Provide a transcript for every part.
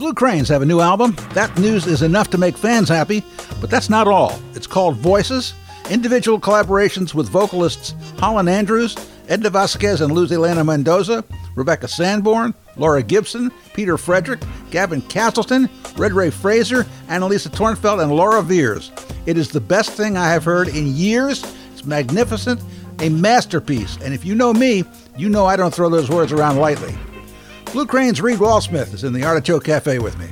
Blue Cranes have a new album. That news is enough to make fans happy, but that's not all. It's called Voices, individual collaborations with vocalists Holland Andrews, Edna Vazquez and Luz Elena Mendoza, Rebecca Sanborn, Laura Gibson, Peter Frederick, Gavin Castleton, Redray Frazier, Annalisa Tornfelt, and Laura Veirs. It is the best thing I have heard in years. It's magnificent, a masterpiece. And if you know me, you know I don't throw those words around lightly. Blue Crane's Reed Wallsmith is in the Artichoke Cafe with me.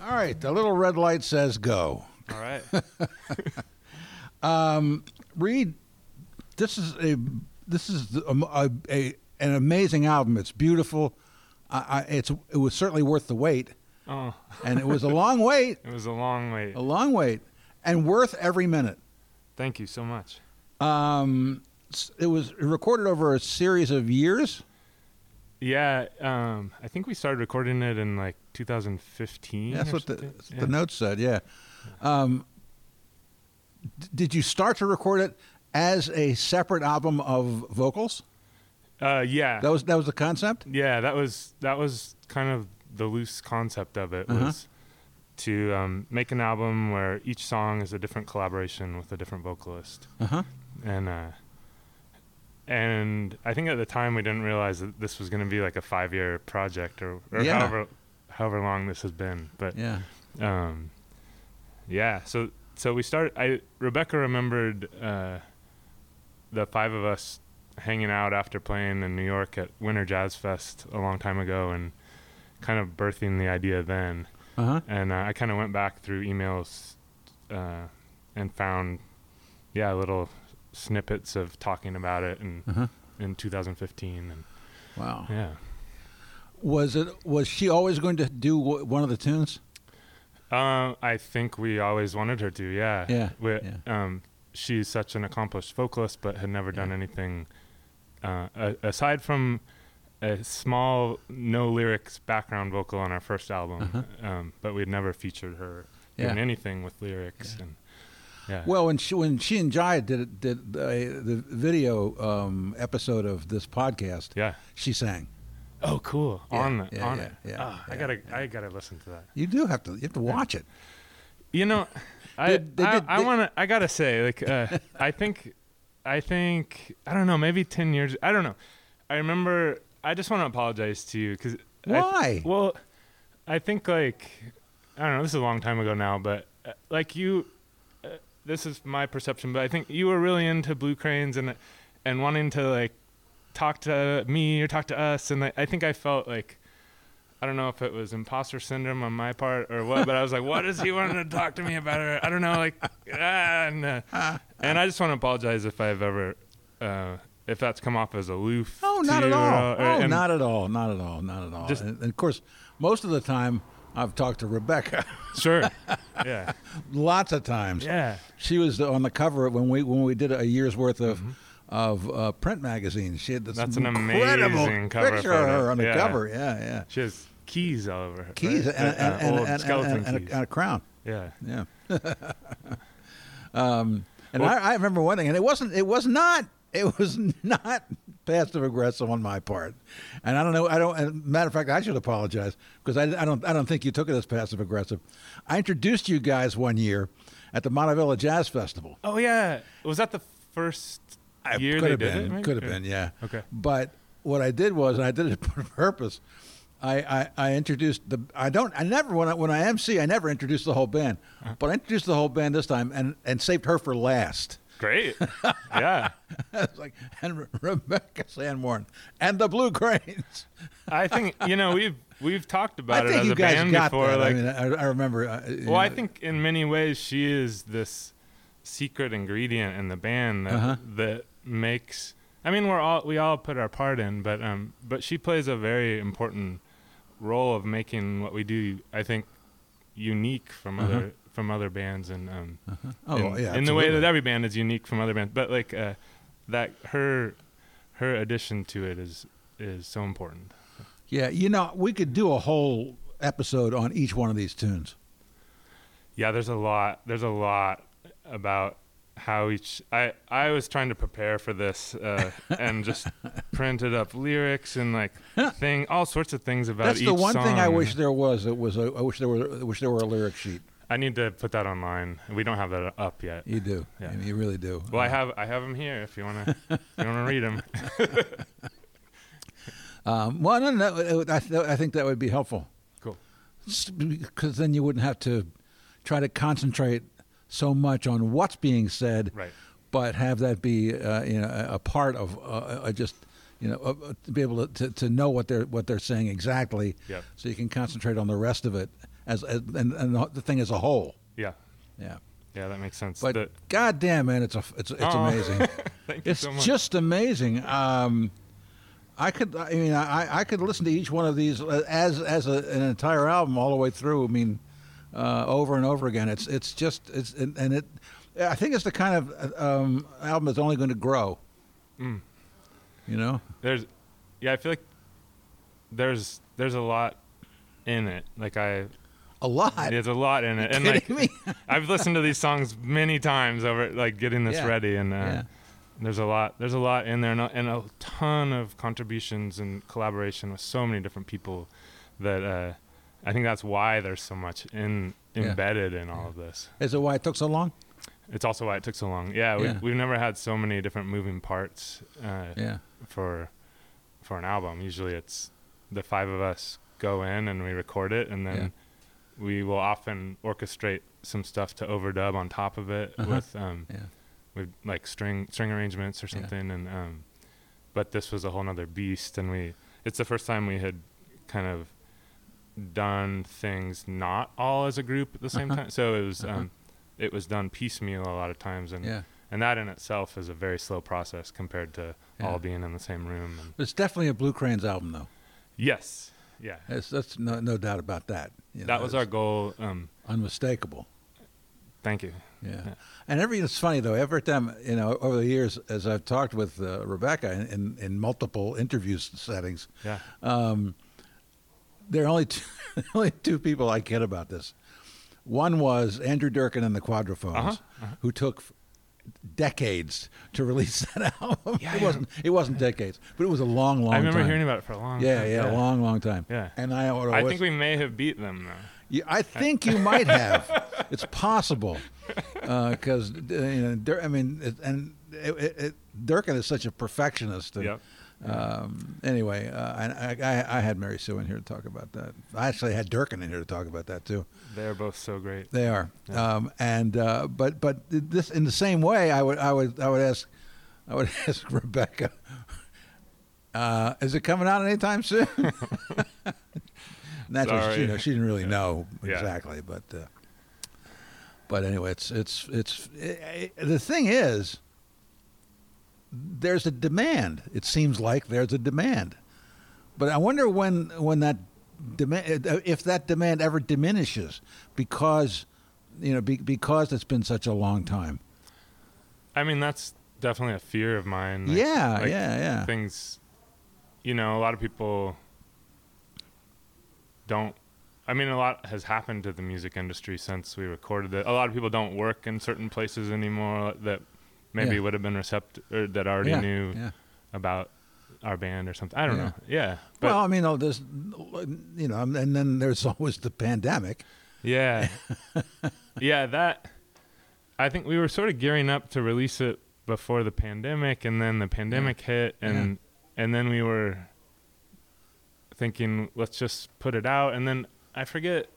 All right, the little red light says go. All right. Um, Reed, this is a this is a, a, a an amazing album. It's beautiful. I, I, it's it was certainly worth the wait, oh, and it was a long wait, it was a long wait. a long wait, and worth every minute. Thank you so much. Um, it was recorded over a series of years. Yeah, um, I think we started recording it in like 2015. That's what the, that's Yeah. the note said. Yeah. Um, d- did you start to record it as a separate album of vocals? Uh, yeah, That was that was the concept. yeah. That was that was kind of the loose concept of it Uh-huh. was to um, make an album where each song is a different collaboration with a different vocalist, Uh huh. and uh, and I think at the time we didn't realize that this was going to be like a five year project or, or Yeah. however however long this has been, but. Yeah. um yeah so so we started i rebecca remembered uh the five of us hanging out after playing in new york at winter jazz fest a long time ago and kind of birthing the idea then Uh huh. and uh, i kind of went back through emails uh and found yeah little snippets of talking about it and Uh huh. in 2015 and Wow. yeah Was it? Was she always going to do w- one of the tunes? Um, I think we always wanted her to. Yeah. Yeah, We, yeah. Um, she's such an accomplished vocalist, but had never done anything uh, a- aside from a small no lyrics background vocal on our first album. Uh-huh. Um, but we'd never featured her Yeah. doing anything with lyrics. And yeah. Well, when she when she and Jai did it- did the, the video um, episode of this podcast, yeah. she sang. Oh, cool. Yeah, on the, yeah, on yeah, it. yeah, Ah, I gotta, I gotta listen to that. You do have to you have to watch it. You know, I they I, did- I want to. I gotta say, like, uh, I think, I think, I don't know, maybe ten years. I don't know. I remember. I just want to apologize to you because. Why? well, I think like, I don't know. This is a long time ago now, but uh, like you, uh, this is my perception, but I think you were really into Blue Cranes and and wanting to like talk to me or talk to us, and I, I think I felt like. I don't know if it was imposter syndrome on my part or what, but I was like, "What is he wanting to talk to me about?" Or I don't know, like, ah, and, uh, and I just want to apologize if I've ever, uh, if that's come off as aloof. Oh, not at or- all. or- Oh, not at all. Not at all. Not at all. Just- and, and of course, most of the time I've talked to Rebecca. Sure. Yeah. Lots of times. Yeah. She was on the cover when we when we did a year's worth of of uh, print magazines. She had this Mm-hmm. That's an incredible amazing cover picture of her on the Yeah. cover. Yeah, yeah. She has keys all over her. Keys right? and, Uh, and, uh, and, skeleton and, and, keys. a, and a crown. yeah. Yeah. um, and Well- I, I remember one thing, and it wasn't. It was not. It was not passive aggressive on my part, and I don't know. I don't. Matter of fact, I should apologize because I, I don't. I don't think you took it as passive aggressive. I introduced you guys one year at the Montavilla Jazz Festival. Oh yeah. Was that the first I- year could they have did been. it? Could have been. Yeah. Okay. But what I did was, and I did it on purpose. I, I, I introduced the. I don't. I never when I when I MC, I never introduced the whole band, Uh-huh. but I introduced the whole band this time and and saved her for last. Great. yeah. it's like and Re- Rebecca Sanborn and the Blue Cranes. I think you know we've we've talked I about it think as you a guys band got before. that. Like, I mean, I, I remember. Uh, well, I think in many ways she is this secret ingredient in the band that Uh-huh. that makes. I mean, we're all we all put our part in, but um, but she plays a very important role of making what we do. I think unique from Uh-huh. other from other bands, and um, Oh in, yeah, in the way that every band is unique from other bands. But like uh, that, her her addition to it is is so important. Yeah, you know, we could do a whole episode on each one of these tunes? Yeah, there's a lot. There's a lot about how each. I I was trying to prepare for this uh, and just printed up lyrics and like thing, all sorts of things about That's each the one thing I wish there was. It was. A, I wish there were. I wish there were a lyric sheet. I need to put that online. We don't have that up yet. You do. Yeah. I mean, you really do. Well, I Uh, have I have them here if you wanna you wanna read them. Um, well, no, no, I, I think that would be helpful. Cool. Because then you wouldn't have to try to concentrate so much on what's being said, Right. but have that be uh, you know a, part of uh, uh, just you know uh, to be able to, to, to know what they're what they're saying exactly, so you can concentrate on the rest of it as, as and, and the thing as a whole. Yeah. Yeah. Yeah, that makes sense. But The- goddamn, man, it's a it's it's Oh. amazing. thank you It's so much. just amazing. Um, I could, I mean, I, I could listen to each one of these uh, as as a, an entire album all the way through. I mean, uh, over and over again. It's it's just it's and, and it. I think it's the kind of um, album that's only going to grow. Mm. You know, there's yeah, I feel like there's there's a lot in it. Like I a lot. there's a lot in it. And like me? I've listened to these songs many times over like getting this Yeah. ready and uh, Yeah. there's a lot there's a lot in there and a, and a ton of contributions and collaboration with so many different people that uh, I think that's why there's so much in Yeah. embedded in all of this. Is it why it took so long? It's also why it took so long. Yeah, we, Yeah. we've never had so many different moving parts uh, Yeah. for for an album. Usually, it's the five of us go in and we record it, and then we will often orchestrate some stuff to overdub on top of it Uh-huh. with um, Yeah. with like string string arrangements or Yeah. something. And um, but this was a whole nother beast, and we it's the first time we had kind of done things not all as a group at the same Uh-huh. time. So it was Uh-huh. um, it was done piecemeal a lot of times, and Yeah. and that in itself is a very slow process compared to Yeah. all being in the same room. And It's definitely a Blue Cranes album, though. yes, yeah, It's, that's no, no doubt about that. You know, that was our goal. Um, unmistakable. thank you. Yeah. Yeah. And every it's funny though. Every time you know, over the years, as I've talked with uh, Rebecca in, in, in multiple interview settings, Yeah, um, there are only two, only two people I kid about this. One was Andrew Durkin and the Quadrophones, Uh-huh, uh-huh. who took decades to release that album. Yeah, it yeah. wasn't it wasn't decades, but it was a long, long. Time. I remember time. hearing about it for a long. Yeah, time. yeah, a long, long time. Yeah. and I, I think we may have beat them though. Yeah, I think you might have. it's possible because uh, you know, I mean, it, and it, it, Durkin is such a perfectionist. And, Yep. Um, anyway, uh, I, I, I had Mary Sue in here to talk about that. I actually had Durkin in here to talk about that too. They're both so great. They are, Yeah. um, and uh, but but this in the same way, I would I would I would ask I would ask Rebecca. Uh, is it coming out anytime soon? She, Sorry. you know, she didn't really Yeah. know Yeah. exactly, but uh, but anyway, it's it's it's i i the thing is, there's a demand. It seems like there's a demand, but I wonder when when that demand if that demand ever diminishes because you know be, because it's been such a long time. I mean, that's definitely a fear of mine. like- yeah, like yeah, yeah. Things, you know, a lot of people don't. I mean, a lot has happened to the music industry since we recorded it. A lot of people don't work in certain places anymore that maybe Yeah. would have been receptive or that already yeah, knew Yeah. about our band or something. I don't know. Yeah, but well, I mean, oh, there's you know, and then there's always the pandemic. Yeah. yeah, that I think we were sort of gearing up to release it before the pandemic and then the pandemic hit and and then we were thinking let's just put it out and then I forget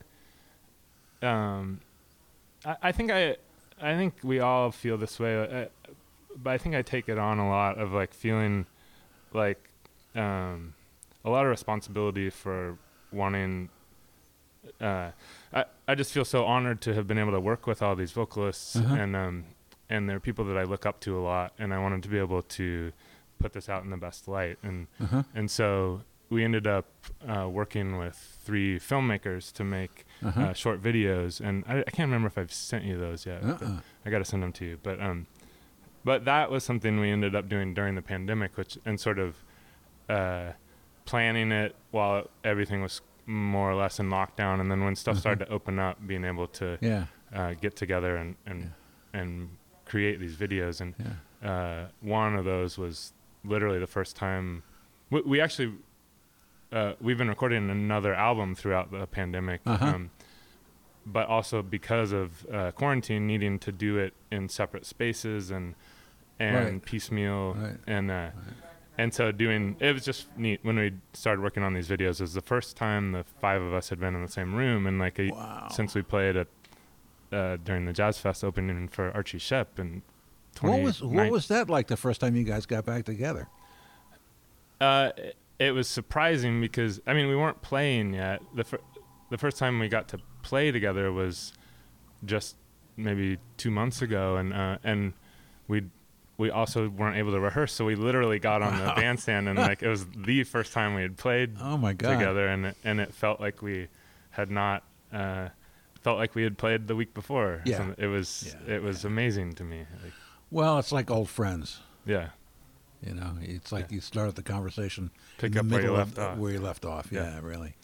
um I, I think I I think we all feel this way uh, but I think I take it on a lot of like feeling like um a lot of responsibility for wanting uh, I, I just feel so honored to have been able to work with all these vocalists Uh-huh. and um and they're people that I look up to a lot and I wanted to be able to put this out in the best light and Uh-huh. and so we ended up uh, working with three filmmakers to make Uh-huh. uh, short videos and I, I can't remember if I've sent you those yet Uh-uh. I got to send them to you but um but that was something we ended up doing during the pandemic which and sort of uh planning it while everything was more or less in lockdown, and then when stuff started to open up, being able to Yeah. uh, get together and and and create these videos. And Yeah. uh, one of those was literally the first time we, we actually uh, we've been recording another album throughout the pandemic. Uh-huh. Um, but also because of uh, quarantine, needing to do it in separate spaces and and Right. piecemeal, Right. and uh, and so doing it was just neat when we started working on these videos. It was the first time the five of us had been in the same room, and like a, Wow. since we played at uh, during the Jazz Fest opening for Archie Shepp and. What was what was that like the first time you guys got back together? Uh, it- it was surprising because I mean we weren't playing yet. The fir- the first time we got to play together was just maybe two months ago, and uh, and we we also weren't able to rehearse, so we literally got on the bandstand and like it was the first time we had played Oh my god. together, and it, and it felt like we had not. Uh, felt like we had played the week before. Yeah. So it was Yeah, it was amazing to me. Like, Well, it's like old friends. yeah. You know, it's like you started the conversation Pick up where you left of, off. Where you left off, yeah, Yeah. really.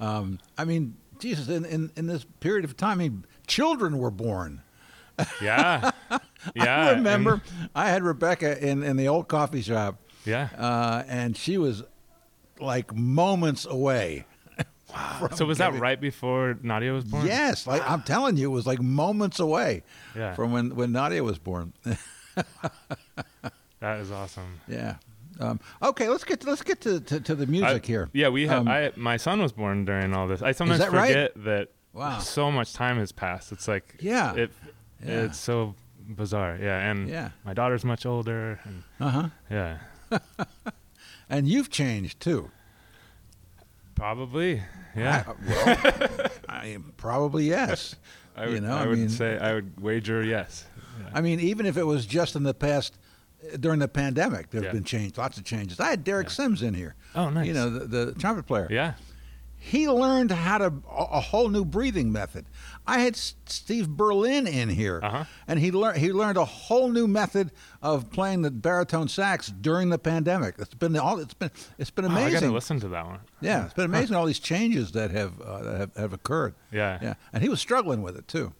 Um, I mean, Jesus, in, in, in this period of time, I mean, children were born. Yeah. Yeah. I and- remember I had Rebecca in, in the old coffee shop, yeah. uh, and she was like moments away. Wow. So was that right before Nadia was born? Yes, like I'm telling you, it was like moments away Yeah. from when, when Nadia was born. That is awesome. yeah. Um, okay, let's get to, let's get to, to, to the music I- here. Yeah, we have. Um, I my son was born during all this. I sometimes that right? forget that Wow. so much time has passed. It's like Yeah. it Yeah. it's so bizarre. Yeah, and Yeah. my daughter's much older. And Uh huh. yeah, And you've changed too. probably. Yeah, I, well, I probably yes. I would. you know, I, I would mean- say I would wager yes. I mean, even if it was just in the past, uh, during the pandemic, there have Yeah. been change, lots of changes. I had Derek Yeah. Sims in here. Oh, nice. You know, the, the trumpet player. Yeah. He learned how to a, a whole new breathing method. I had S- Steve Berlin in here, Uh-huh. and he learned he learned a whole new method of playing the baritone sax during the pandemic. It's been all it's been it's been Oh, I amazing. gotta listen to that one. yeah, it's been amazing all these changes that have uh, that have, have occurred. Yeah. Yeah, and he was struggling with it too.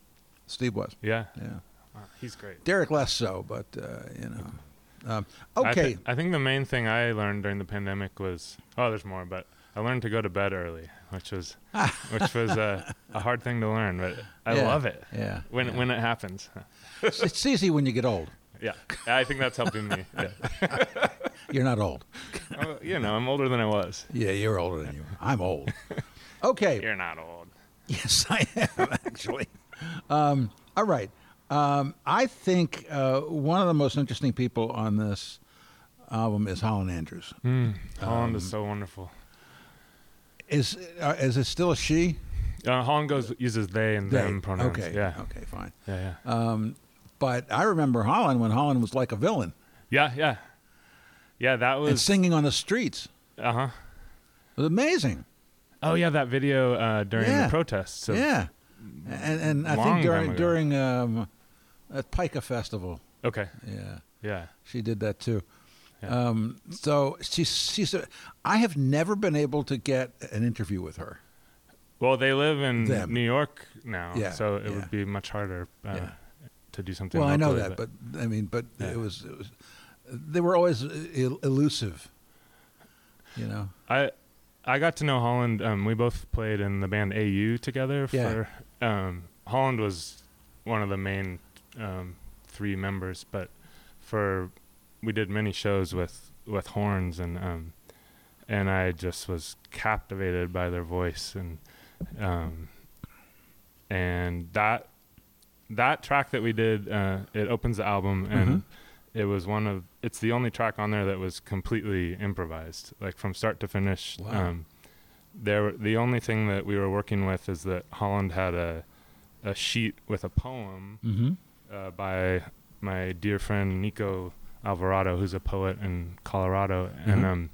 Steve was. Yeah. Yeah. Wow, he's great. Derek less so, but uh, you know. Um, I okay. I think the main thing I learned during the pandemic was oh, there's more, but I learned to go to bed early, which was which was a, a hard thing to learn, but I Yeah, love it yeah, when yeah. when it happens. it's, easy when you get old. yeah, I think that's helping me. Yeah. You're not old. Oh, you know, I'm older than I was. Yeah, you're older than you. I'm old. Okay. You're not old. Yes, I am actually. um, all right. Um, I think uh, one of the most interesting people on this album is Holland Andrews. Mm, Holland Um, is so wonderful. Is uh, is it still a she? Uh, Holland goes uses they and them They. pronouns. Okay. Yeah. Okay. Fine. Yeah. Yeah. Um, but I remember Holland when Holland was like a villain Yeah. Yeah. Yeah. That was and singing on the streets. Uh huh. It was amazing. Oh yeah, that video uh, during Yeah. the protests. yeah. And and I think during during um, at Pica Festival. Okay. Yeah. Yeah. She did that too. Yeah. Um, so she's she's. A, I have never been able to get an interview with her. Well, they live in Them. New York now, Yeah, so it yeah. would be much harder uh, Yeah. to do something. Well, I know that, but I mean, but Yeah. it was it was. They were always el- elusive. You know. I I got to know Holland. Um, we both played in the band AU together. Yeah. For um, Holland was one of the main um, three members, but for we did many shows with with horns and um, and I just was captivated by their voice and um, and that that track that we did uh, it opens the album and Mhm. it was one of it's the only track on there that was completely improvised like from start to finish Wow. um, there the only thing that we were working with is that Holland had a a sheet with a poem Mm-hmm. uh, by my dear friend Nico Alvarado, who's a poet in Colorado, and Mhm. um,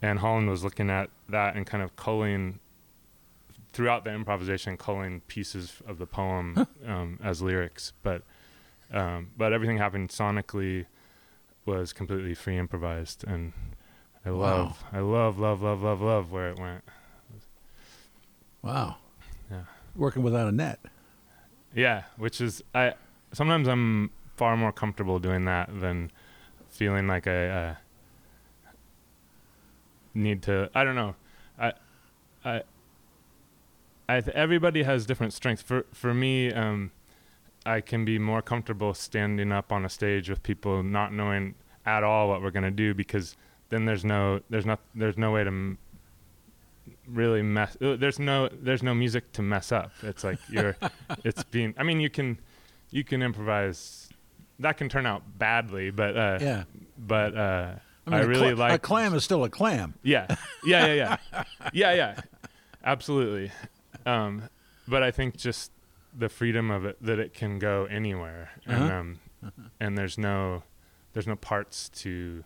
and Holland was looking at that and kind of culling throughout the improvisation, culling pieces of the poem um, as lyrics, but um, but everything happened sonically was completely free improvised, and I Wow. love, I love, love, love, love, love where it went. Wow. Yeah. Working without a net. Yeah, which is I sometimes I'm far more comfortable doing that than feeling like I uh, need to. I don't know. I I I th- everybody has different strengths. For for me, um, I can be more comfortable standing up on a stage with people not knowing at all what we're gonna do because then there's no there's not there's no way to m- really mess uh, there's no there's no music to mess up it's like you're it's being i mean you can you can improvise that can turn out badly but uh Yeah. but uh I mean, I really cla- like a clam is still a clam. yeah yeah yeah yeah yeah yeah absolutely um but i think just the freedom of it that it can go anywhere and Uh-huh. um and there's no there's no parts to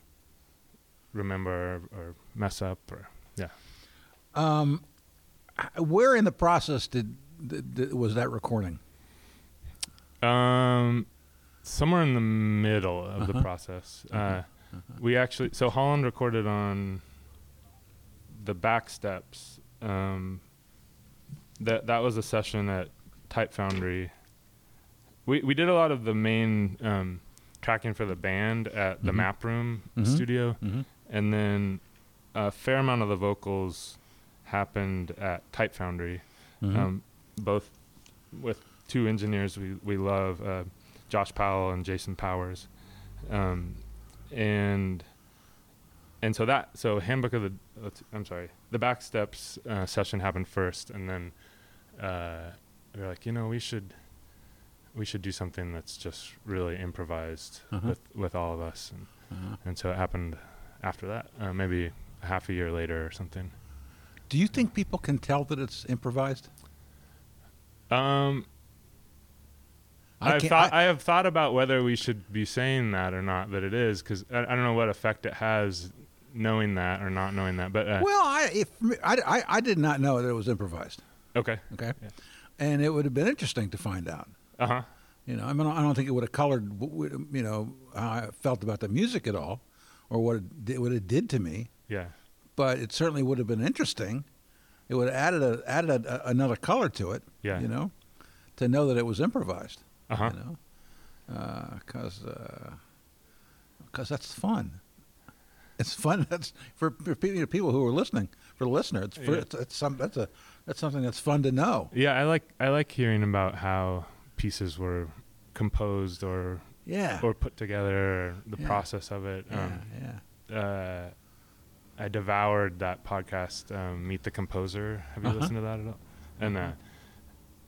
remember or mess up or yeah Um, where in the process did, did, did was that recording? Um, somewhere in the middle of Uh-huh. the process. Uh, we actually so Holland recorded on the back steps. Um, that that was a session at Type Foundry. We we did a lot of the main um, tracking for the band at the Mhm. Map Room Mhm. studio, Mm-hmm. and then a fair amount of the vocals happened at Type Foundry Mm-hmm. um, both with two engineers we we love, uh, Josh Powell and Jason Powers, um, and and so that so handbook of the let's- I'm sorry the back steps uh, session happened first, and then uh, we were like you know we should we should do something that's just really improvised Uh-huh. with with all of us, and uh-huh. and so it happened after that, uh, maybe half a year later or something. Do you think people can tell that it's improvised? Um, I I've thought, I- I, have thought about whether we should be saying that or not. That it is because I, I don't know what effect it has knowing that or not knowing that. But uh, Well, I, if, I, I, I did not know that it was improvised. okay, Okay, Yeah. and it would have been interesting to find out. uh huh, You know, I mean, I don't think it would have colored, you know, how I felt about the music at all, or what it did, what it did to me. yeah, But it certainly would have been interesting. It would have added a, added a, another color to it. Yeah. You know, to know that it was improvised. Uh huh, You know, because uh, because that's fun. It's fun. That's for, for people people who are listening. For the listener, it's, for, Yeah. it's, it's some that's a that's something that's fun to know. yeah. I like I like hearing about how pieces were composed or Yeah. or put together, the Yeah. process of it. yeah. Um, yeah. uh, I devoured that podcast, um, Meet the Composer. Have you Uh-huh. listened to that at all? And uh,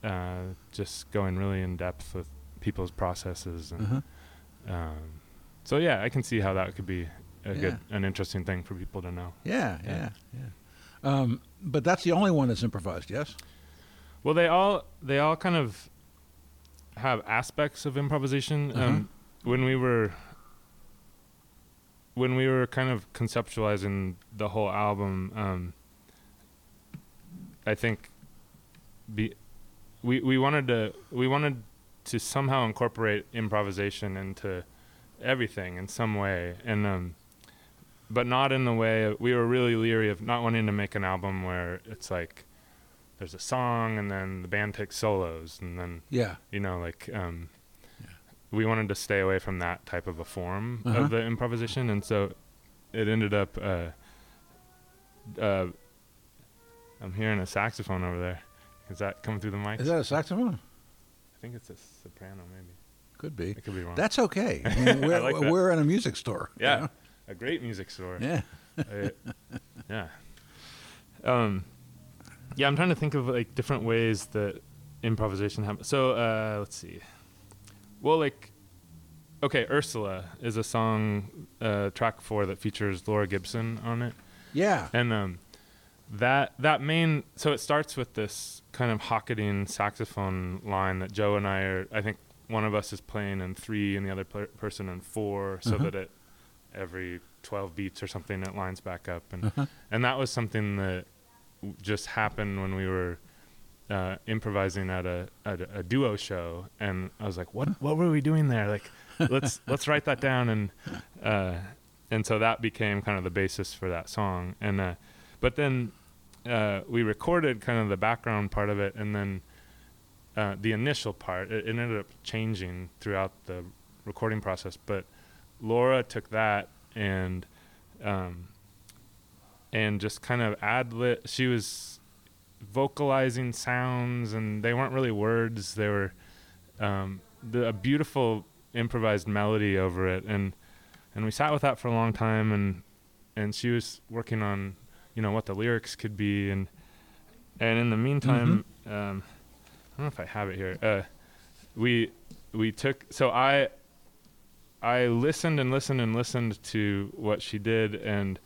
uh, just going really in depth with people's processes, and Uh-huh. um, so yeah, I can see how that could be a Yeah. good, an interesting thing for people to know. Yeah, Yeah. yeah, yeah. Um, but that's the only one that's improvised. Yes. Well, they all they all kind of have aspects of improvisation. Uh-huh. Um, when we were when we were kind of conceptualizing the whole album, um, I think be, we we wanted to we wanted to somehow incorporate improvisation into everything in some way, and um, but not in the way of, we were really leery of not wanting to make an album where it's like there's a song and then the band takes solos and then Yeah. you know like um we wanted to stay away from that type of a form Uh-huh. of the improvisation and so it ended up uh uh i'm hearing a saxophone over there is that coming through the mic Is that a saxophone? i think it's a soprano maybe Could be. i could be wrong That's okay. I mean, we're, like that. we're in a music store. you yeah know? a great music store Yeah. Uh, yeah. Um, yeah, I'm trying to think of like different ways that improvisation happens. So uh, let's see. Well, like, okay, Ursula is a song, uh, track four that features Laura Gibson on it, Yeah. and um, that that main. So it starts with this kind of hocketing saxophone line that Joe and I are. I think one of us is playing in three, and the other per- person in four, so Uh-huh. that it every 12 beats or something it lines back up and Uh-huh. and that was something that w- just happened when we were uh, improvising at a, at a a duo show and I was like what what were we doing there like let's let's write that down and uh, and so that became kind of the basis for that song and uh, but then uh, we recorded kind of the background part of it, and then uh, the initial part. It, it ended up changing throughout the recording process, but Laura took that and um, and just kind of ad lib. She was vocalizing sounds, and they weren't really words. They were um, the, a beautiful improvised melody over it, and and we sat with that for a long time, and and she was working on you know what the lyrics could be, and and in the meantime, um, I don't know if I have it here. Uh, we we took so I I listened and listened and listened to what she did and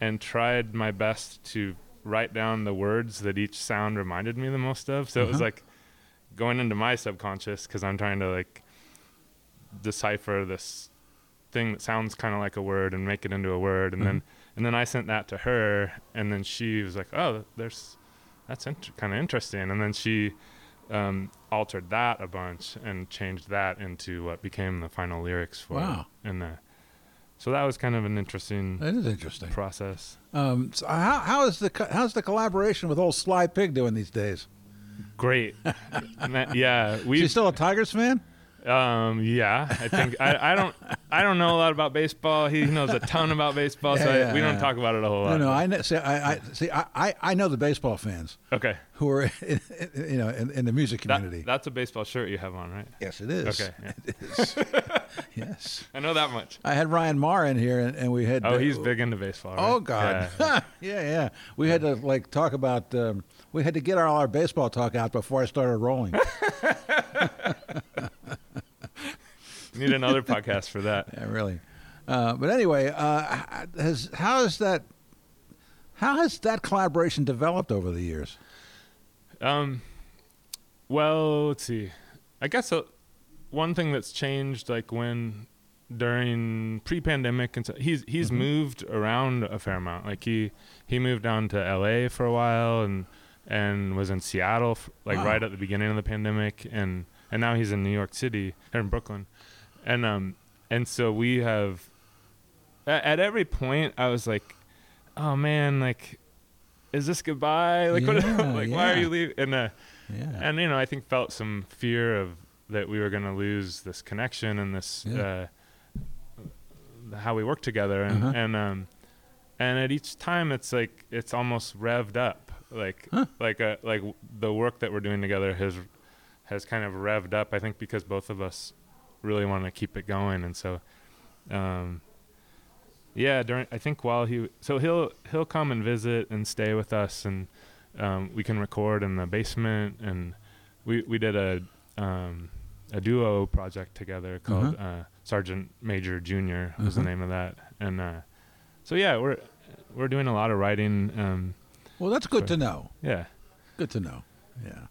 and tried my best to write down the words that each sound reminded me the most of. So it was Uh-huh. like going into my subconscious because I'm trying to like decipher this thing that sounds kind of like a word and make it into a word, and then and then I sent that to her, and then she was like, "Oh, there's that's int- kind of interesting," and then she um, altered that a bunch and changed that into what became the final lyrics for Wow. it. And uh, so that was kind of an interesting That is interesting. process. Um, so how, how is the co- how's the collaboration with old Sly Pig doing these days? Great, yeah. We he still a Tigers fan? Um, yeah, I think I, I don't I don't know a lot about baseball. He knows a ton about baseball, so Yeah, I, yeah, we don't talk about it a whole lot. no. I kn- see. I, I see. I, I, I know the baseball fans okay, who are, in, you know, in, in the music that, community. that's a baseball shirt you have on, right? yes, it is. Okay. It is. yes. I know that much. I had Ryan Marr in here, and, and we had. Oh, he's big into baseball. Right? Oh God, Yeah. yeah. yeah, We had to like talk about. Um, we had to get all our baseball talk out before I started rolling. Need another podcast for that. yeah, really. Uh, but anyway, uh, has how has that how has that collaboration developed over the years? Um, well, let's see. I guess uh, one thing that's changed, like when during pre-pandemic, and so he's he's Mhm. moved around a fair amount. Like he he moved down to L.A. for a while, and and was in Seattle, f- like Wow. right at the beginning of the pandemic, and and now he's in New York City or in Brooklyn, and um and so we have at, at every point I was like, oh man, like. Is this goodbye? Like, what, Yeah, like, why are you leaving? And uh, Yeah. and you know, I think felt some fear of that we were going to lose this connection and this Yeah. uh, how we work together, and Uh-huh. and um, and at each time it's like it's almost revved up, like Huh. like a like w- the work that we're doing together has has kind of revved up. I think because both of us really want to keep it going, and so. Um, yeah, during I think while he so he'll he'll come and visit and stay with us and um, we can record in the basement and we we did a um, a duo project together called uh Sergeant Major Junior was the Uh-huh. name of that and uh, so yeah we're we're doing a lot of writing um, Well, that's good to know. yeah Good to know. Yeah.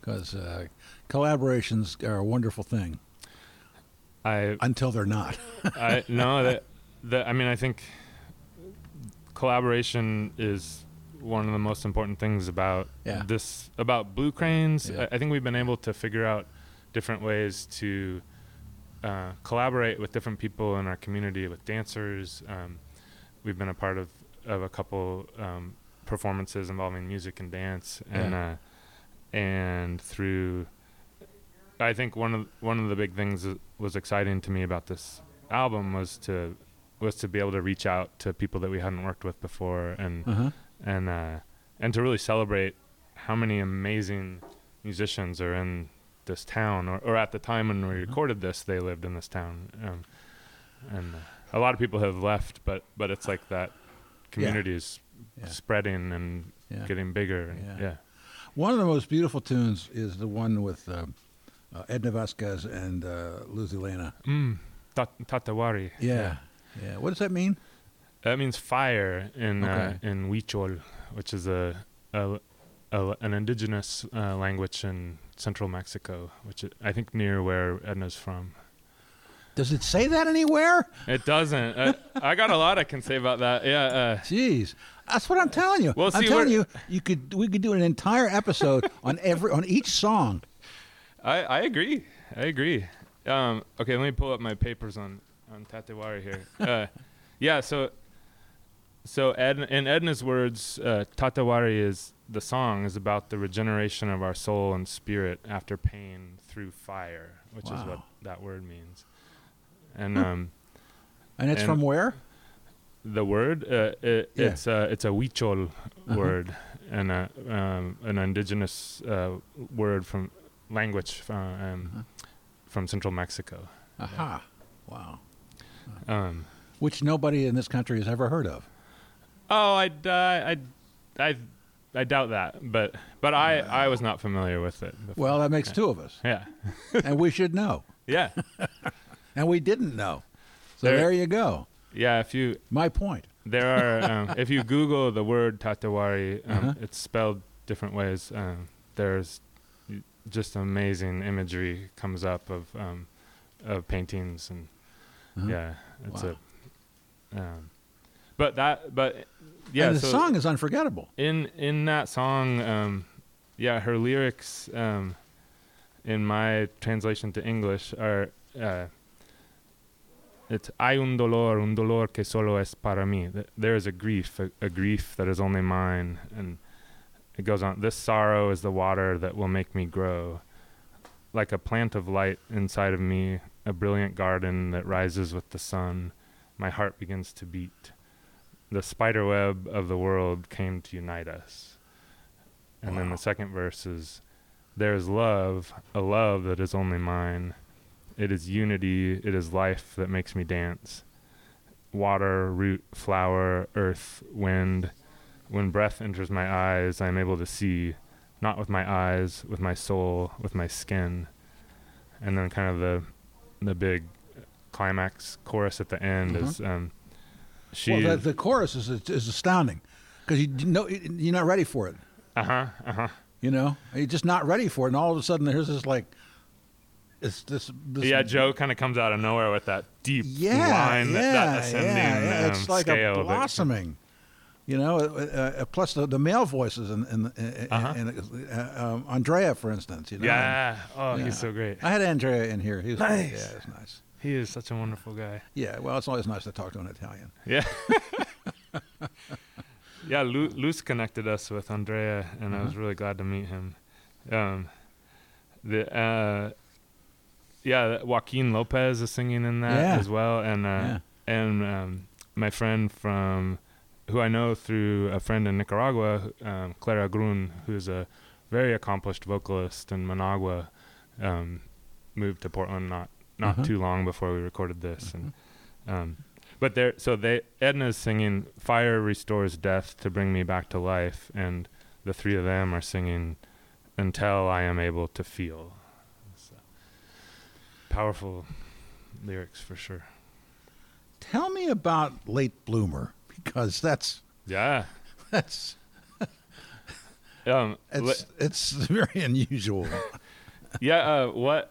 Because uh, collaborations are a wonderful thing I until they're not. I no that that I mean I think collaboration is one of the most important things about Yeah. this about blue cranes. Yeah. I, I think we've been able to figure out different ways to uh, collaborate with different people in our community, with dancers. Um, we've been a part of of a couple um, performances involving music and dance, and Yeah. uh, and through. I think one of one of the big things that was exciting to me about this album was to was to be able to reach out to people that we hadn't worked with before and Uh-huh. and uh, and to really celebrate how many amazing musicians are in this town, or, or at the time when we Mhm. recorded this, they lived in this town, um, and uh, a lot of people have left, but but it's like that community is Yeah. spreading and Yeah. getting bigger. and- Yeah. yeah. One of the most beautiful tunes is the one with uh, uh, Edna Vazquez and uh, Luz Elena. Mm. Tat- Tatewari. Yeah. yeah. What does that mean? That means fire in uh, in Huichol, which is a, a, a an indigenous uh, language in central Mexico, which i I think near where Edna's from. Does it say that anywhere? It doesn't. I, I got a lot I can say about that. Yeah. Uh, Jeez, that's what I'm telling you. Well, I'm telling you, you could we could do an entire episode on every on each song. I I agree. I agree. Um, okay, let me pull up my papers on on Tatewari here. Uh, yeah. So so Ed, in Edna's words, uh, Tatewari is the song is about the regeneration of our soul and spirit after pain through fire, which is what that word means. And Hmm. um, And it's And- from where? the word uh, it, Yeah. it's uh, it's a Huichol Uh-huh. word and a, um, an indigenous uh, word from language uh, um, Uh-huh. from central Mexico. Aha. Wow. Um, Which nobody in this country has ever heard of. oh, I, I, I, I doubt that, but but I I was not familiar with it. before. Well, that makes two of us. yeah, and we should know. yeah, And we didn't know. So There- there, you go. yeah. If you My point. there are um, if you Google the word Tatewari, um, Uh-huh. it's spelled different ways. Um, there's just amazing imagery comes up of um, of paintings and Uh-huh. yeah, it's Wow. a. Um, but that, but yeah, and the so song is unforgettable. in in that song, um, yeah, her lyrics, um, in my translation to English, are uh, it's hay un dolor, un dolor que solo es para mí. There is a grief, a, a grief that is only mine, and it goes on. This sorrow is the water that will make me grow, like a plant of light inside of me, a brilliant garden that rises with the sun. My heart begins to beat the spider web of the world came to unite us. And then the second verse is there is love, a love that is only mine. It is unity, it is life that makes me dance. Water, root, flower, earth, wind. When breath enters my eyes, I am able to see, not with my eyes, with my soul, with my skin. And then kind of the the big climax chorus at the end Mhm. is um she Well, the, the chorus is, is astounding because you know you're not ready for it. Uh-huh. Uh-huh. You know, you're just not ready for it, and all of a sudden there's this like, it's this. this Yeah, Joe kind of comes out of nowhere with that deep Yeah, line, that, yeah, that ascending yeah, yeah. um, It's like scale a that- blossoming. You know, uh, uh, plus the, the male voices and and, and, Uh-huh. and uh, um, Andrea, for instance. You know, yeah. Oh, Yeah. he's so great. I had Andrea in here. He was Nice. Yeah, it's nice. He is such a wonderful guy. Yeah, well, it's always nice to talk to an Italian. Yeah. yeah, Lu- Luce connected us with Andrea, and I was Uh-huh. really glad to meet him. Um, the uh, yeah, Joaquin Lopez is singing in that Yeah. as well, and uh, Yeah. and um, my friend from who I know through a friend in Nicaragua, um, Clara Grun, who's a very accomplished vocalist in Managua, um, moved to Portland not not Uh-huh. too long before we recorded this, and um, but there so they Edna's singing "Fire restores death to bring me back to life," and the three of them are singing "Until I am able to feel." So, powerful lyrics for sure. Tell me about Late Bloomer because that's Yeah. that's Um, it's it's very unusual. yeah. Uh, what?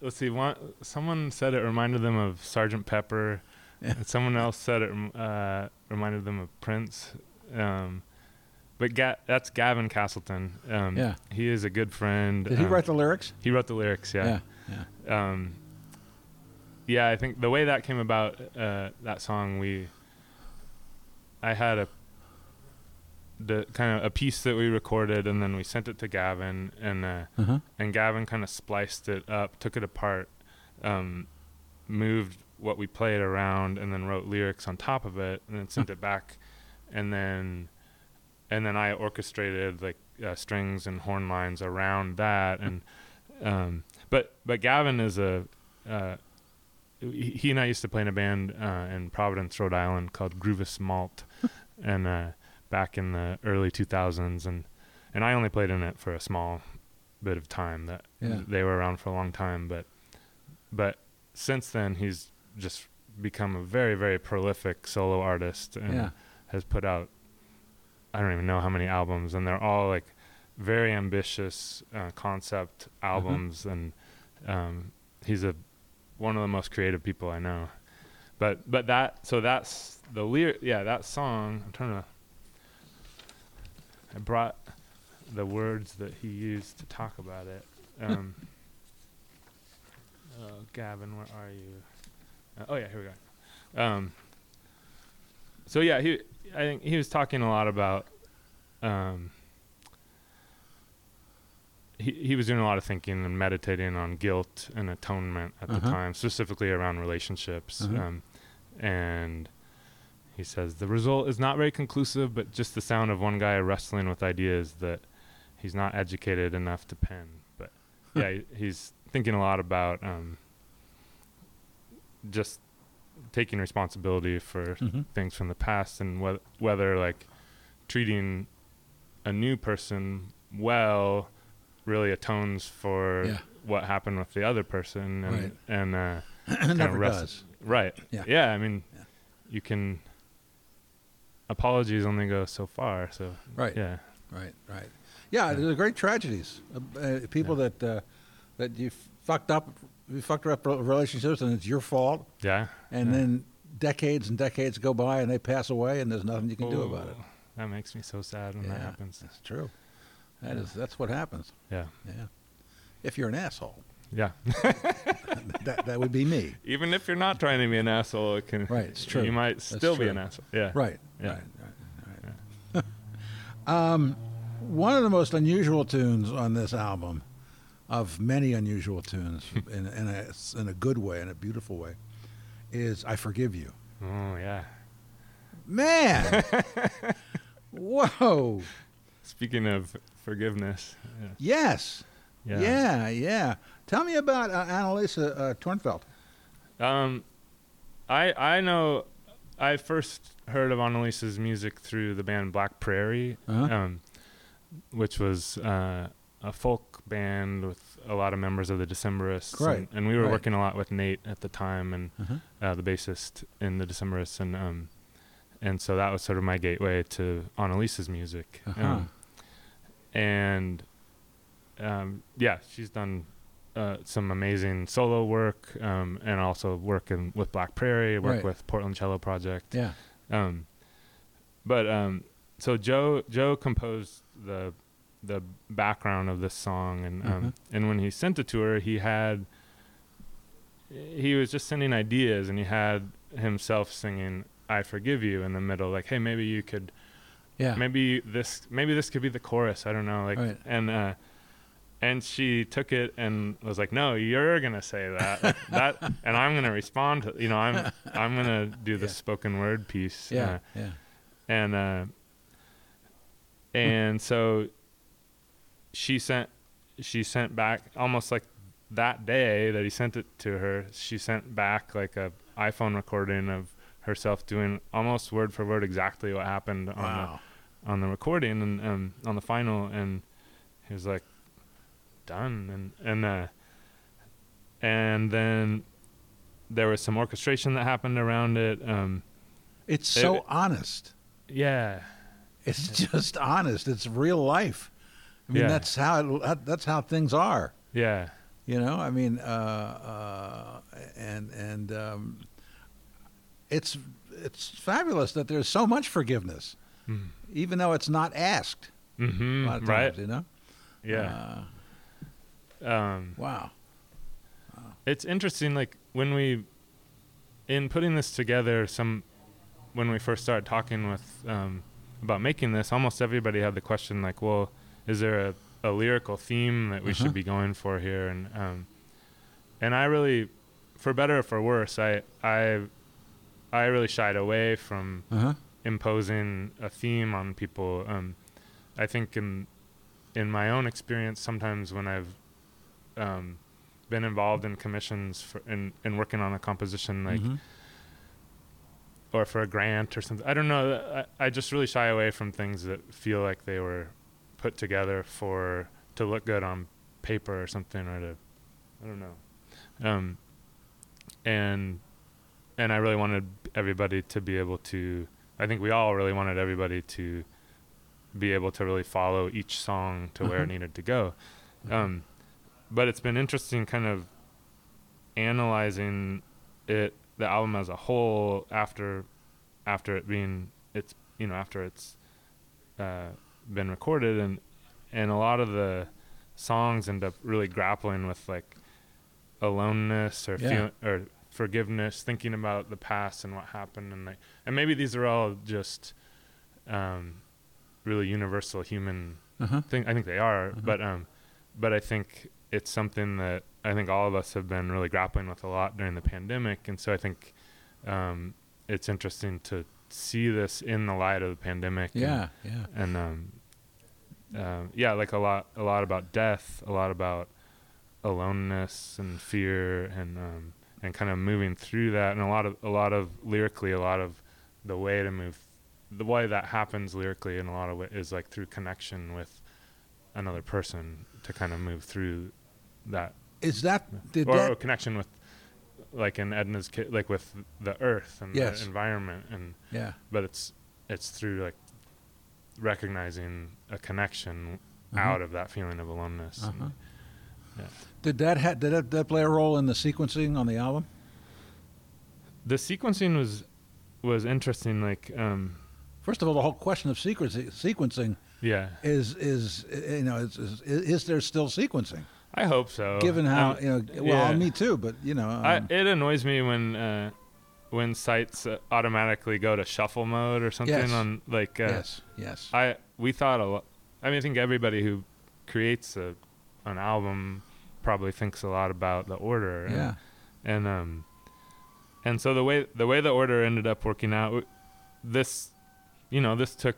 Let's see. One. Someone said it reminded them of Sergeant Pepper. Yeah. And someone else said it uh, reminded them of Prince. Um, but Ga- that's Gavin Castleton. Um, Yeah. He is a good friend. Did he um, write the lyrics? He wrote the lyrics. Yeah. yeah. Um, yeah. I think the way that came about, uh, that song, we. I had a. The kind of a piece that we recorded, and then we sent it to Gavin, and. Uh, Uh-huh. and Gavin kind of spliced it up, took it apart, um, moved what we played around, and then wrote lyrics on top of it, and then sent it back, and then, and then I orchestrated like uh, strings and horn lines around that, and, um, but but Gavin is a, uh, he and I used to play in a band uh, in Providence, Rhode Island called Groovus Malt, and uh, back in the early 2000s, and and I only played in it for a small bit of time that Yeah. they were around for a long time. But but since then he's just become a very very prolific solo artist and Yeah. has put out I don't even know how many albums. And they're all like very ambitious uh, concept albums. And um, he's a one of the most creative people I know but but that so that's the lyric yeah that song I'm trying to I brought the words that he used to talk about it. Um, oh, Gavin, where are you? Uh, oh yeah, here we go. Um, so yeah, he I think he was talking a lot about um he he was doing a lot of thinking and meditating on guilt and atonement at the Uh-huh. time, specifically around relationships. Uh-huh. Um and he says the result is not very conclusive, but just the sound of one guy wrestling with ideas that he's not educated enough to pen. But yeah, he's thinking a lot about um, just taking responsibility for Mhm. things from the past and whe- whether like treating a new person well really atones for Yeah. what happened with the other person and Right. and uh, it never rest- does. Right. Yeah. Yeah, I mean, Yeah. you can. Apologies only go so far. So Right. yeah, Right, right. Yeah, there's great tragedies. Uh, uh, people that uh, that you fucked up, you fucked up relationships, and it's your fault. yeah. And yeah. then decades and decades go by, and they pass away, and there's nothing you can do about it. Oh, That makes me so sad when that happens. That's true. That is that's what happens. Yeah, Yeah. If you're an asshole, yeah. that that would be me. Even if you're not trying to be an asshole, it can. Right, it's true. You might That's still be an asshole. Yeah. Right. Yeah. Right. Right. Right. um, one of the most unusual tunes on this album, of many unusual tunes, in, in a in a good way, in a beautiful way, is "I Forgive You." Oh yeah. Man, whoa! Speaking of forgiveness. Yes, Yeah. yeah, yeah. Tell me about uh, Annalisa uh, Tornfelt. Um, I I know. I first heard of Annalisa's music through the band Black Prairie, Uh-huh. um, which was uh, a folk band with a lot of members of the Decemberists, Right, and, and we were right. working a lot with Nate at the time, and Uh-huh. uh, the bassist in the Decemberists, and um, and so that was sort of my gateway to Annalisa's music, Uh-huh. um, and um, yeah, she's done uh, some amazing solo work, um, and also work in, with Black Prairie, work Right. with Portland Cello Project. Yeah. Um, but um, so Joe Joe composed the the background of this song, and um, Mhm. and when he sent it to her, he had he was just sending ideas, and he had himself singing "I Forgive You" in the middle, like, hey, maybe you could Yeah. maybe this maybe this could be the chorus i don't know like Right. and uh and she took it and was like no you're gonna say that like, that and i'm gonna respond to you know i'm i'm gonna do the Yeah. spoken word piece yeah. uh, yeah. and uh and so she sent she sent back almost like that day that he sent it to her she sent back like a iphone recording of herself doing almost word for word exactly what happened on the Wow. On the recording and um, on the final, and he was like, "Done." And and uh, and then there was some orchestration that happened around it. Um, It's so It- honest. yeah, It's just honest. It's real life. I mean, Yeah. that's how it, that's how things are. yeah, You know, I mean, uh, uh, and and um, it's it's fabulous that there's so much forgiveness, mm. even though it's not asked. A lot hmm of times, right, You know. yeah. Uh, um, wow. it's interesting, like when we, in putting this together, some when we first started talking with um, about making this, almost everybody had the question like, well, is there a, a lyrical theme that we Uh-huh. should be going for here? And um, and I really, for better or for worse, I I I really shied away from Uh huh. Imposing a theme on people. Um, I think in in my own experience, sometimes when I've um, been involved in commissions for in, in working on a composition, like Mhm. or for a grant or something, I don't know. I, I just really shy away from things that feel like they were put together for to look good on paper or something, or to I don't know. Um, and and I really wanted everybody to be able to. I think we all really wanted everybody to be able to really follow each song to where it needed to go. Um, but it's been interesting, kind of analyzing it, the album as a whole, after after it being it's you know after it's uh, been recorded, and and a lot of the songs end up really grappling with like aloneness or Yeah. feel, or forgiveness, thinking about the past and what happened, and like, and maybe these are all just um, really universal human Uh-huh. thing. I think they are, Mhm. but um, but I think it's something that I think all of us have been really grappling with a lot during the pandemic, and so I think um, it's interesting to see this in the light of the pandemic. and- Yeah, yeah. and um, uh, yeah, like a lot, a lot about death, a lot about aloneness and fear, and um, and kind of moving through that, and a lot of a lot of lyrically, a lot of the way to move, the way that happens lyrically, in a lot of ways, is like through connection with another person to kind of move through that, Is that did or, that or connection with. Like in Edna's, ki- like with the earth and Yes. the environment, and yeah but it's it's through like recognizing a connection Uh-huh. out of that feeling of aloneness. Uh-huh. And did that ha- did that, that play a role in the sequencing on the album? The sequencing was was interesting. Like, um, First of all, the whole question of sequencing sequencing yeah, is is you know is, is, is there still sequencing? I hope so. Given how Um, you know, well, yeah. me too, but you know, um, I, it annoys me when uh, when sites uh, automatically go to shuffle mode or something Yes. on like. Uh, yes, yes, I we thought a lot. I mean, I think everybody who creates a an album probably thinks a lot about the order. and- yeah, and um and so the way the way the order ended up working out this you know this took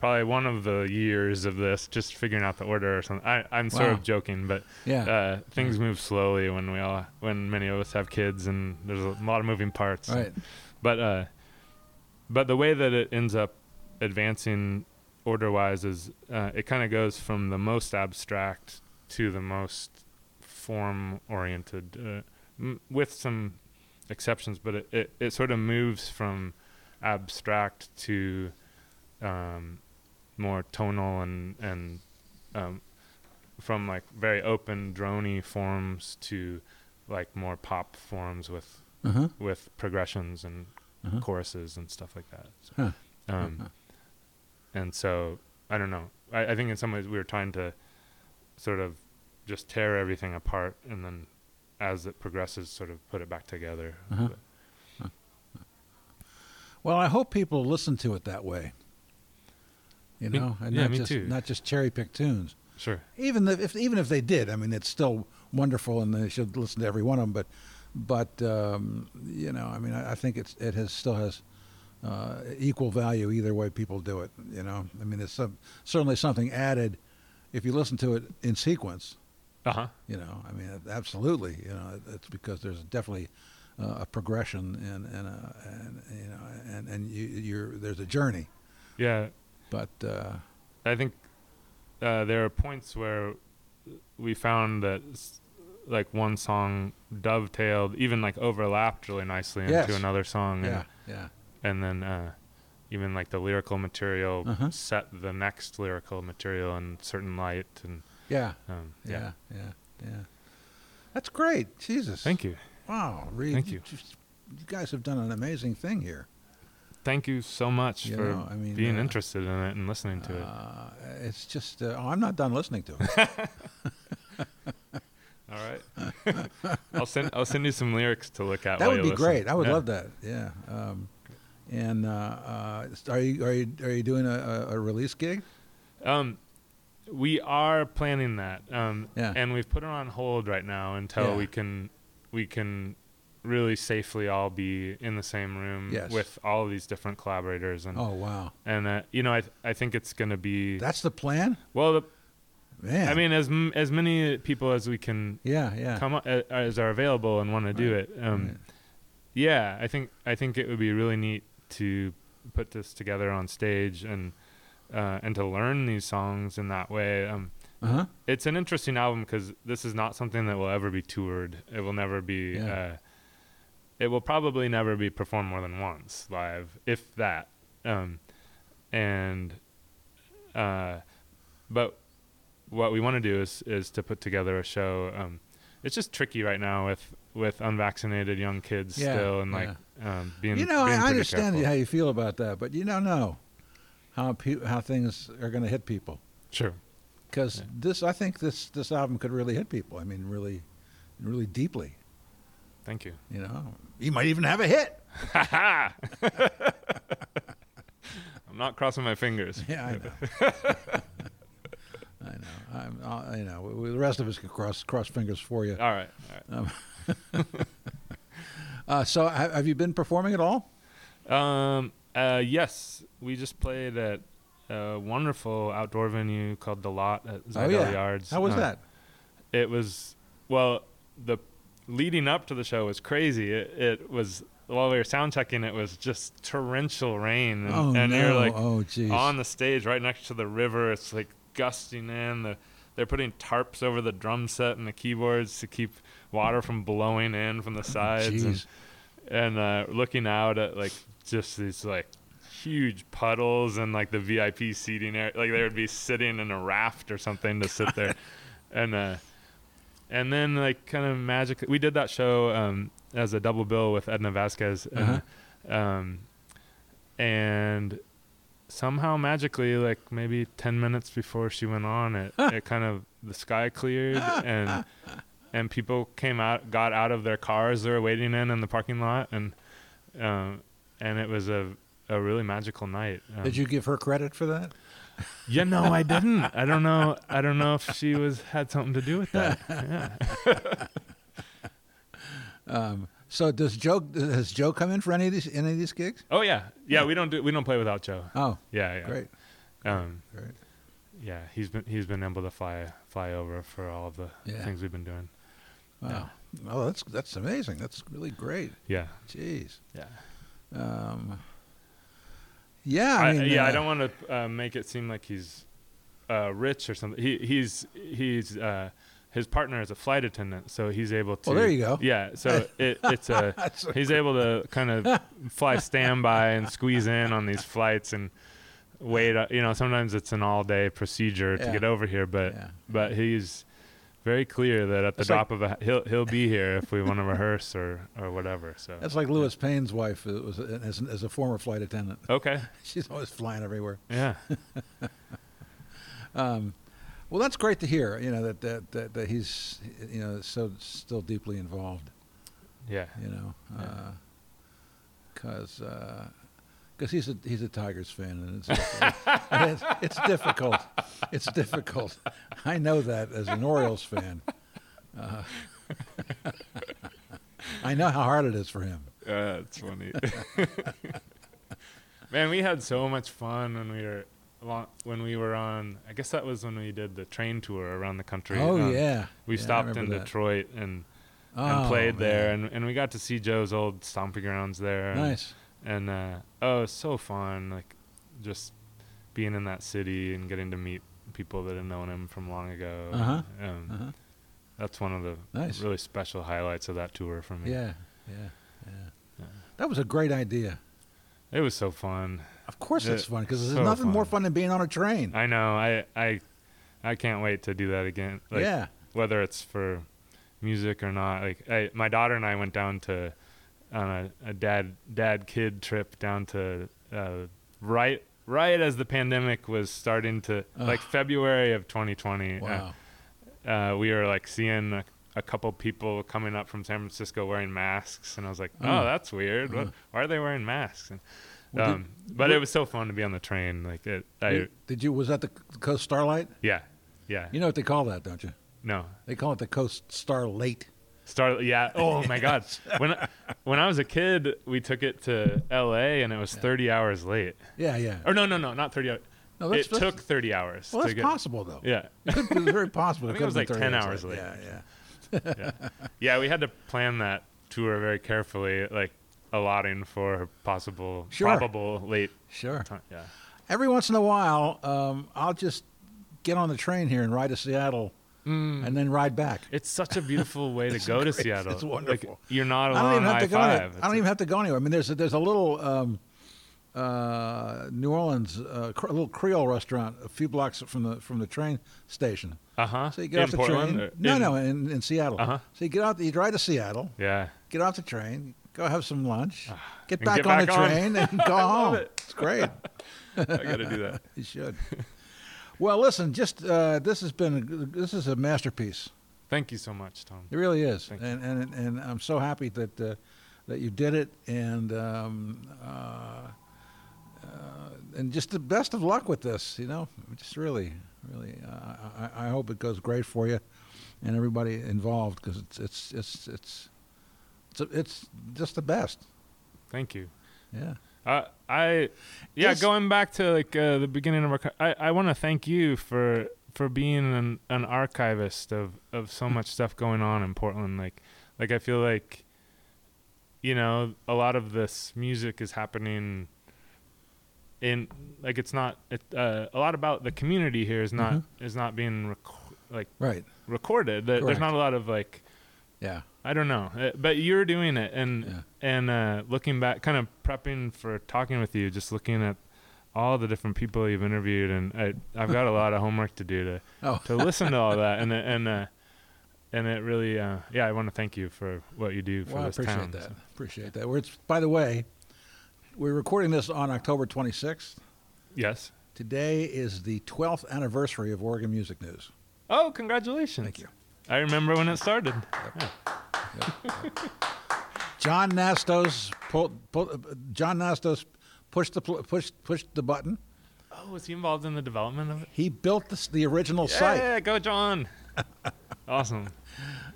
probably one of the years of this just figuring out the order or something. I, i'm sort Wow. of joking but yeah, uh things move slowly when we all when many of us have kids and there's a lot of moving parts. Right, but uh but the way that it ends up advancing order wise is uh, it kind of goes from the most abstract to the most form oriented uh, m- with some exceptions but it, it, it sort of moves from abstract to um, more tonal and and um, from like very open drony forms to like more pop forms with uh-huh. with progressions and Uh-huh. choruses and stuff like that. So, Huh. um, Uh-huh. And so I don't know. I, I think in some ways we were trying to sort of just tear everything apart and then as it progresses, sort of put it back together. Uh-huh. Well, I hope people listen to it that way. You Me- know, and yeah, not me just too. not just cherry pick tunes. Sure. Even if, if even if they did, I mean, it's still wonderful, and they should listen to every one of them. But but um, you know, I mean, I, I think it's it has still has uh, equal value either way people do it. You know, I mean, it's some, certainly something added if you listen to it in sequence. Uh huh. You know, I mean, absolutely. You know, it's because there's definitely uh, a progression and and, uh, and you know and and you, you're there's a journey. Yeah. But uh, I think uh, there are points where we found that like one song dovetailed, even like overlapped really nicely into another song. yeah, And, yeah, and then uh, even like the lyrical material Uh-huh. set the next lyrical material in certain light and yeah, um, yeah, yeah, yeah. That's great. Jesus. Thank you, Wow, Reed. Thank you. just- you guys have done an amazing thing here. thank you so much You for know, I mean, being uh, interested in it and listening to it. Uh, it's just. Uh, oh, I'm not done listening to it. All right, I'll send I'll send you some lyrics to look at. that would you be listen. great. I would Yeah. love that. Yeah. Um, and uh, uh, are you are you are you doing a, a, a release gig? Um, we are planning that. Um, Yeah. and we've put it on hold right now until Yeah. we can we can really safely all be in the same room Yes. with all of these different collaborators and Oh wow, and uh, you know I th- I think it's going to be that's the plan, well the, man. I mean as m- as many people as we can yeah, yeah. come up, uh, as are available and want to do it. Um, Right. yeah, I think I think it would be really neat to put this together on stage and uh, and to learn these songs in that way. Um, Uh huh. it's an interesting album because this is not something that will ever be toured. It will never be. Yeah. Uh, it will probably never be performed more than once live, if that. Um, and uh, but what we want to do is is to put together a show. Um, it's just tricky right now with with unvaccinated young kids Yeah, still and like um, being. You know, I being I understand careful. how you feel about that, but you don't know how pe- how things are going to hit people. Sure. Because Yeah. this, I think this this album could really hit people. I mean, really, really deeply. Thank you. You know, you might even have a hit. I'm not crossing my fingers. Yeah, I know. I know. I'm, I know. We- The rest of us can cross cross fingers for you. All right. All right. Uh, so, ha- have you been performing at all? Um. Uh. Yes, we just played at a wonderful outdoor venue called the Lot at Zidell oh yeah. Yards. How was Uh, that? It was well. The leading up to the show was crazy. It, it was while we were sound checking. It was just torrential rain, and, oh and no. you're like oh jeez. on the stage right next to the river. It's like gusting in. The, they're putting tarps over the drum set and the keyboards to keep water from blowing in from the sides. And, and uh, looking out at like just these like huge puddles and like the VIP seating area. Like they would be sitting in a raft or something to sit there, and uh, and then like kind of magically, we did that show um, as a double bill with Edna Vazquez, and, um, and somehow magically, like maybe ten minutes before she went on, it it kind of the sky cleared and and people came out, got out of their cars they were waiting in in the parking lot, and um, and it was a a really magical night. Um, Did you give her credit for that? Yeah, no, I didn't. I don't know. I don't know if she was had something to do with that. Yeah. Um, so does Joe has Joe come in for any of these any of these gigs? Oh yeah, yeah. We don't do we don't play without Joe. Oh, Yeah, yeah. great, Um, great. yeah, he's been he's been able to fly fly over for all of the Yeah. things we've been doing. Wow. Oh, that's that's amazing. That's really great. Yeah, Jeez. yeah. Um, yeah, I, I mean, yeah, I uh, don't want to uh, make it seem like he's uh, rich or something. He he's he's uh, his partner is a flight attendant, so he's able to. Well, there you go. Yeah, so it, it's a That's he's able to kind of fly standby and squeeze in on these flights and wait. uh, You know, sometimes it's an all day procedure to get over here, but Yeah. but he's very clear that at the It's like- drop of a he'll he'll be here if we want to rehearse or or whatever. So That's like Louis Pain's wife uh, was uh, as, as a former flight attendant. okay, She's always flying everywhere. yeah, Um, well, that's great to hear. You know that that that, that he's you know so still deeply involved. yeah. You know, because because he's a he's a Tigers fan and it's and it's, it's difficult. It's difficult. I know that as an Orioles fan. Uh, I know how hard it is for him. Uh, that's funny. Man, we had so much fun when we were when we were on. I guess that was when we did the train tour around the country. Oh Um, yeah, we Yeah, stopped in that. Detroit and Oh, and played there, and and we got to see Joe's old stomping grounds there. nice. And uh, oh, it so fun, like just being in that city and getting to meet people that had known him from long ago. Uh-huh. Um, Uh-huh. That's one of the Nice. really special highlights of that tour for me. Yeah, yeah, yeah. Yeah. That was a great idea. It was so fun. Of course, it's Uh, fun because there's so nothing more fun. fun than being on a train. I know. I I I can't wait to do that again. Like, yeah, Whether it's for music or not. Like I, my daughter and I went down to on a, a dad dad kid trip down to uh, right right as the pandemic was starting to like February of 2020. uh, wow. uh, we were like seeing a, a couple people coming up from San Francisco wearing masks, and I was like, "Oh, Oh. that's weird. What, Uh. why are they wearing masks?" And, Well, did- um, but it was so fun to be on the train. Like it, I, Did, did you? Was that the Coast Starlight? yeah, yeah. You know what they call that, don't you? No, They call it the Coast Starlight. Star. Yeah. Oh my God. When I, when I was a kid, we took it to L.A. and it was 30 hours late. Yeah, yeah. Or no, no, no, not 30 hours. No, that's- it that's- took 30 hours. Well, that's get, possible though. Yeah. It could be very possible. I think could it was like 10 30 hours late. Yeah, yeah. yeah. Yeah. We had to plan that tour very carefully, like allotting for possible, Sure. probable late Sure. time. Yeah. Every once in a while, um, I'll just get on the train here and ride to Seattle, and then ride back. It's such a beautiful way to go to great. Seattle. It's Like, wonderful. you're not I don't even have to go. I-5. Anywhere. I don't even have to go anywhere. I mean, there's a, there's a little um, uh, New Orleans, uh, cr- a little Creole restaurant a few blocks from the from the train station. Uh-huh. So you get in off the Portland? train. or No, in- no, in, in Seattle. Uh-huh. So you get out. You drive to Seattle. Yeah. Get off the train. Go have some lunch. Get back get on back the on. train and go home. it. It's great. I got to do that. You should. Well, listen. Just uh, this has been this is a masterpiece. Thank you so much, Tom. It really is, Thank you. and, and and I'm so happy that uh, that you did it, and um, uh, uh, and just the best of luck with this. You know, just really, really, uh, I, I hope it goes great for you and everybody involved because it's it's it's it's it's, it's just the best. Thank you. Yeah. Uh, I, yeah, going back to like uh, the beginning of our, I, I want to thank you for for being an, an archivist of of so much stuff going on in Portland. Like, like I feel like, you know, a lot of this music is happening. In like it's not it, uh, a lot about the community here is not Mhm. is not being rec- like Right. recorded. There- There's not a lot of like Yeah. I don't know, uh, but you're doing it, and Yeah. and uh, looking back, kind of prepping for talking with you, just looking at all the different people you've interviewed, and I, I've got a lot of homework to do to Oh. to listen to all that, and it- and uh, and it really, uh, yeah, I want to thank you for what you do for Well, I appreciate town. that. so. Appreciate that. We're, it's, by the way, we're recording this on October 26th. Yes. Today is the 12th anniversary of Oregon Music News. Oh, congratulations! Thank you. I remember when it started. Yeah. John Nastos pulled, pulled, John Nastos pushed the pushed pushed the button. Oh, was he involved in the development of it? He built the, the original site, Yeah, go John! awesome.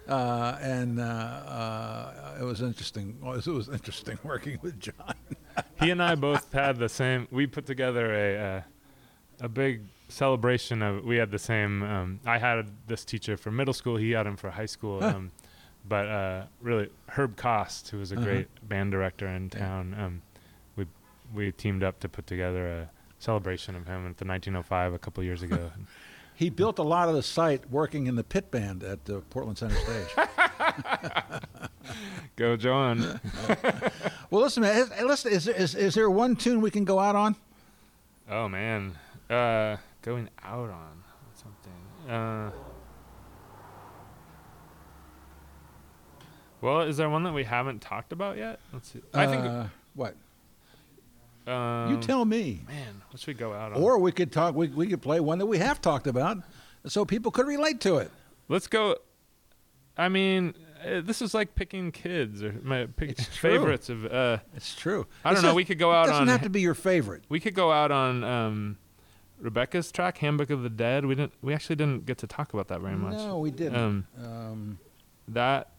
uh, and uh, uh, it was interesting. It was, it was interesting working with John. he and I both had the same. We put together a uh, a big celebration of. We had the same. Um, I had this teacher for middle school. He had him for high school. Huh. Um, but uh, really, Herb Cost, who was a Uh-huh. great band director in Yeah. town, um, we we teamed up to put together a celebration of him at the 1905 a couple years ago. He built a lot of the site working in the pit band at the Portland Center Stage. Go John! well, listen, man. Is, listen, is, is is there one tune we can go out on? oh man, uh, going out on something. Uh, well, is there one that we haven't talked about yet? Let's see. I think. Uh, what Um, you tell me. Man, what should we go out on? Or we could talk. We we could play one that we have talked about, so people could relate to it. let's go. I mean, uh, this is like picking kids or my pick It's true. favorites of. Uh, It's true. I don't know. We could go out It doesn't on. have to be your favorite. we could go out on um, Rebecca's track, "Handbook of the Dead." We didn't. We actually didn't get to talk about that very much. No, we didn't. Um, Um, that.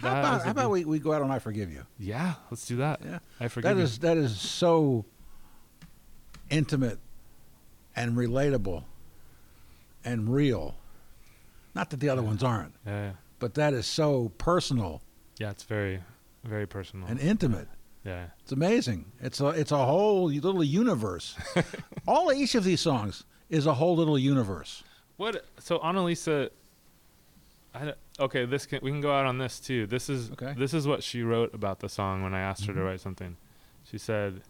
how that about how about we, we go out on "I Forgive You"? Yeah, let's do that. Yeah. I forget. That is that is so intimate and relatable and real. Not that the other ones aren't, Yeah, but that is so personal yeah. It's very, very personal. and intimate. Yeah. It's amazing. It's a it's a whole little universe. All each of these songs is a whole little universe. What? So Annalisa. I, okay, this can we can go out on this too. This is Okay. this is what she wrote about the song when I asked her to Mhm. write something. She said,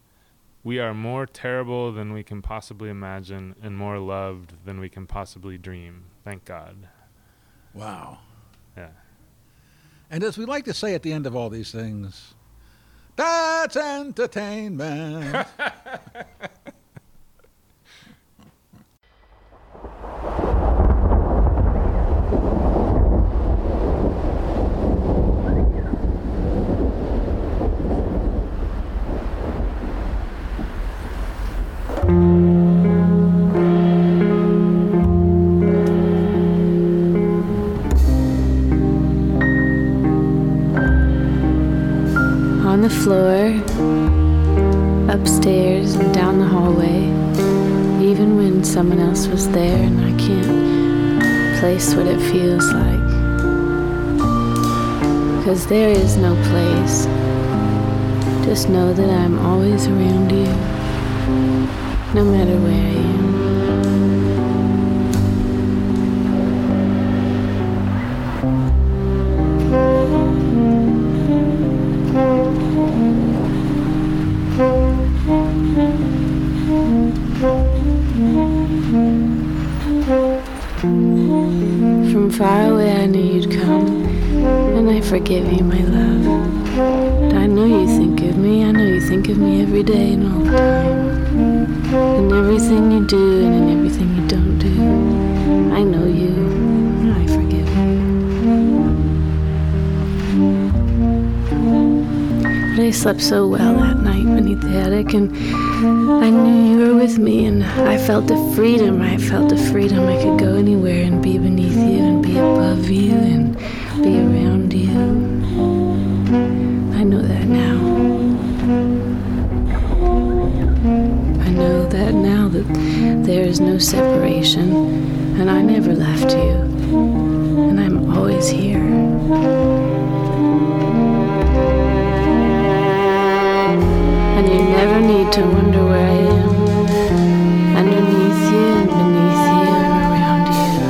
"We are more terrible than we can possibly imagine, and more loved than we can possibly dream. Thank God." Wow. Yeah. And as we like to say at the end of all these things, that's entertainment. feels like. Cause there is no place. Just know that I'm always around you, no matter where I am. Slept so well that night beneath the attic, and I knew you were with me, and I felt the freedom. I felt the freedom. I could go anywhere and be beneath you, and be above you, and be around you. I know that now. I know that now that there is no separation, and I never left you, and I'm always here. And you never need to wonder where I am. Underneath you and beneath you and around you.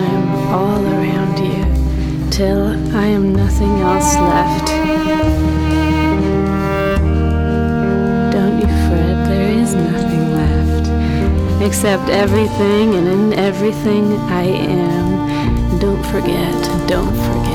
I am all around you till I am nothing else left. Don't you fret, there is nothing left. Except everything and in everything I am. Don't forget, don't forget.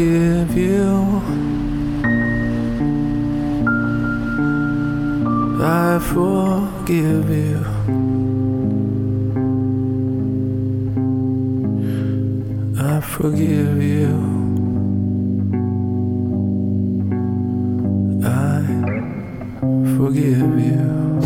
Forgive you. I forgive you. I forgive you. I forgive you.